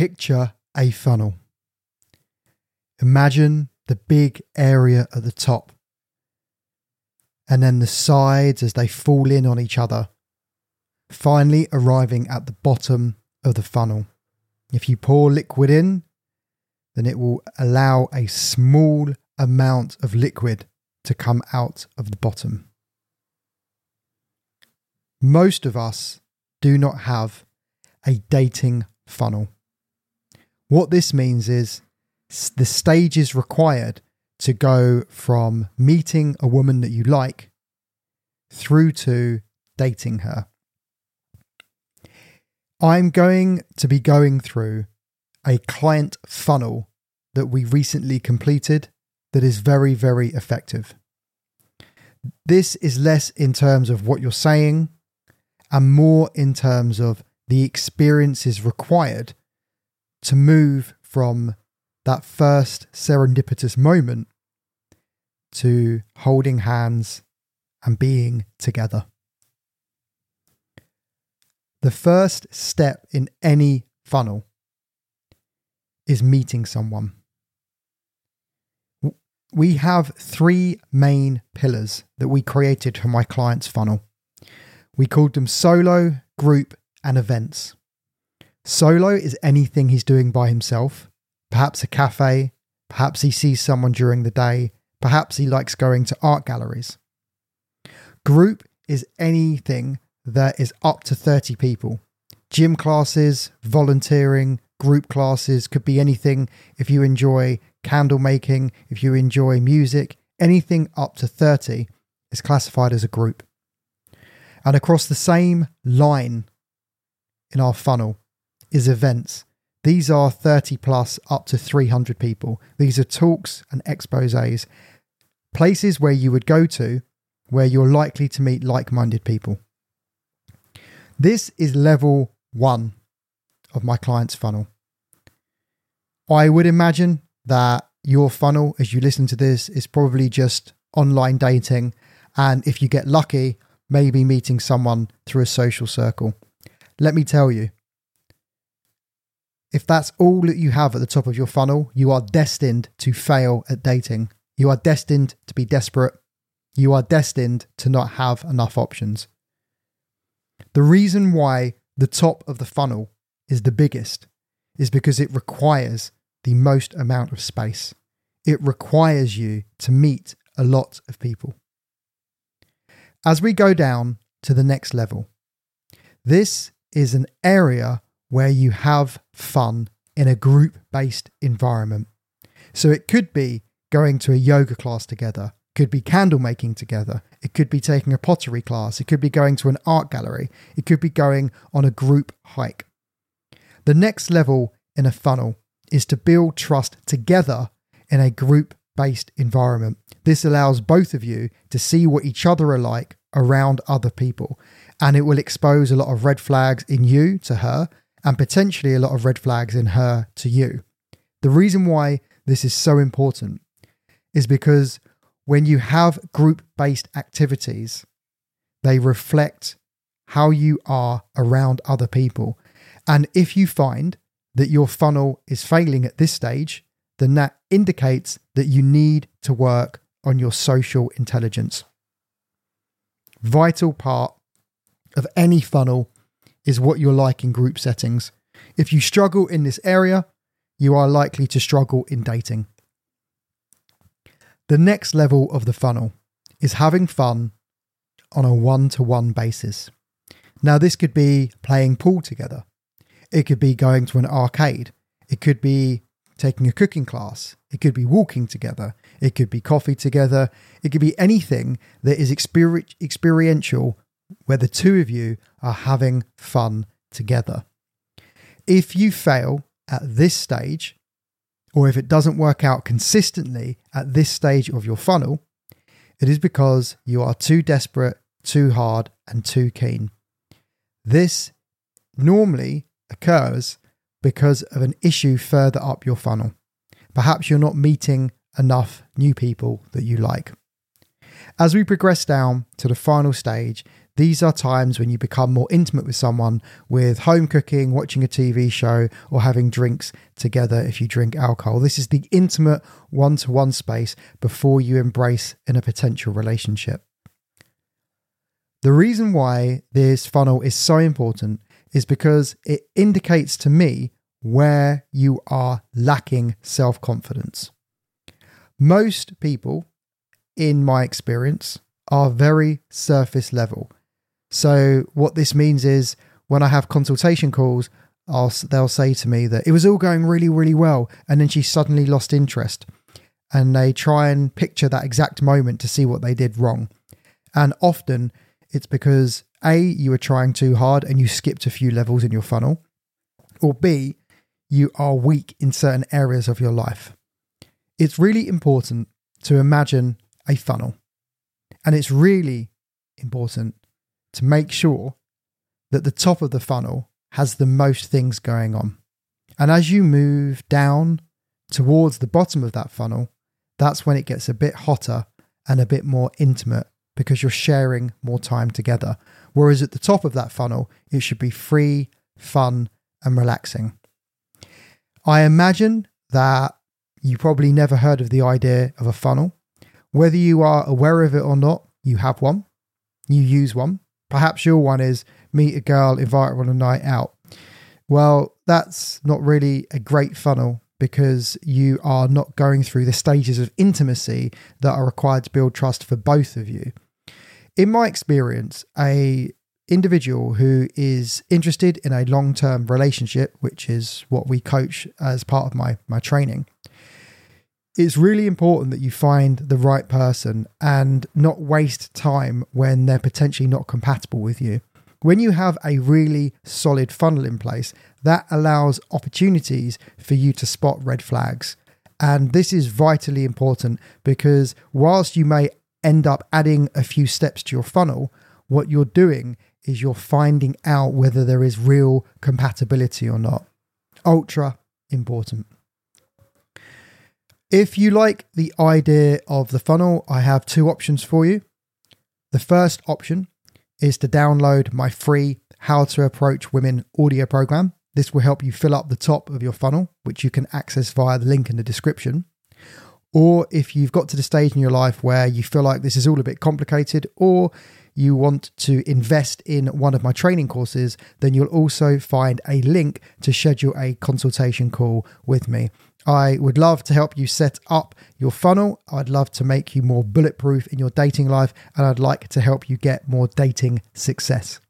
picture a funnel. Imagine the big area at the top and then the sides as they fall in on each other, finally arriving at the bottom of the funnel. If you pour liquid in, then it will allow a small amount of liquid to come out of the bottom. Most of us do not have a dating funnel. What this means is the stages required to go from meeting a woman that you like through to dating her. I'm going to be going through a client funnel that we recently completed that is very, very effective. This is less in terms of what you're saying and more in terms of the experiences required to move from that first serendipitous moment to holding hands and being together. The first step in any funnel is meeting someone. We have three main pillars that we created for my client's funnel. We called them solo, group, and events. Solo is anything he's doing by himself, perhaps a cafe, perhaps he sees someone during the day, perhaps he likes going to art galleries. Group is anything that is up to 30 people. Gym classes, volunteering, group classes could be anything if you enjoy candle making, if you enjoy music, anything up to 30 is classified as a group. And across the same line in our funnel is events. These are 30 plus up to 300 people. These are talks and exposes, places where you would go to where you're likely to meet like minded people. This is level one of my client's funnel. I would imagine that your funnel, as you listen to this, is probably just online dating. And if you get lucky, maybe meeting someone through a social circle. Let me tell you, if that's all that you have at the top of your funnel, you are destined to fail at dating. You are destined to be desperate. You are destined to not have enough options. The reason why the top of the funnel is the biggest is because it requires the most amount of space. It requires you to meet a lot of people. As we go down to the next level, this is an area where you have fun in a group based environment. So it could be going to a yoga class together, could be candle making together, it could be taking a pottery class, it could be going to an art gallery, it could be going on a group hike. The next level in a funnel is to build trust together in a group based environment. This allows both of you to see what each other are like around other people, and it will expose a lot of red flags in you to her, and potentially a lot of red flags in her to you. The reason why this is so important is because when you have group based activities, they reflect how you are around other people. And if you find that your funnel is failing at this stage, then that indicates that you need to work on your social intelligence. Vital part of any funnel is what you're like in group settings. If you struggle in this area, you are likely to struggle in dating. The next level of the funnel is having fun on a one to one basis. Now, this could be playing pool together, it could be going to an arcade. It could be taking a cooking class. It could be walking together. It could be coffee together. It could be anything that is experiential where the two of you are having fun together. If you fail at this stage, or if it doesn't work out consistently at this stage of your funnel, it is because you are too desperate, too hard, and too keen. This normally occurs because of an issue further up your funnel. Perhaps you're not meeting enough new people that you like. As we progress down to the final stage, These are times when you become more intimate with someone with home cooking, watching a TV show, or having drinks together if you drink alcohol. This is the intimate one to one space before you embrace in a potential relationship. The reason why this funnel is so important is because it indicates to me where you are lacking self confidence. Most people, in my experience, are very surface level. So, what this means is when I have consultation calls, I'll, they'll say to me that it was all going really, really well. And then she suddenly lost interest. And they try and picture that exact moment to see what they did wrong. And often it's because A, you were trying too hard and you skipped a few levels in your funnel, or B, you are weak in certain areas of your life. It's really important to imagine a funnel. And it's really important to make sure that the top of the funnel has the most things going on. And as you move down towards the bottom of that funnel, that's when it gets a bit hotter and a bit more intimate because you're sharing more time together. Whereas at the top of that funnel, it should be free, fun, and relaxing. I imagine that you probably never heard of the idea of a funnel. Whether you are aware of it or not, you have one, you use one. Perhaps your one is meet a girl, invite her on a night out. Well, that's not really a great funnel because you are not going through the stages of intimacy that are required to build trust for both of you. In my experience, a individual who is interested in a long-term relationship, which is what we coach as part of my my training, it's really important that you find the right person and not waste time when they're potentially not compatible with you. When you have a really solid funnel in place, that allows opportunities for you to spot red flags. And this is vitally important because whilst you may end up adding a few steps to your funnel, what you're doing is you're finding out whether there is real compatibility or not. Ultra important. If you like the idea of the funnel, I have two options for you. The first option is to download my free How to Approach Women audio program. This will help you fill up the top of your funnel, which you can access via the link in the description. Or if you've got to the stage in your life where you feel like this is all a bit complicated, or you want to invest in one of my training courses, then you'll also find a link to schedule a consultation call with me. I would love to help you set up your funnel. I'd love to make you more bulletproof in your dating life, and I'd like to help you get more dating success.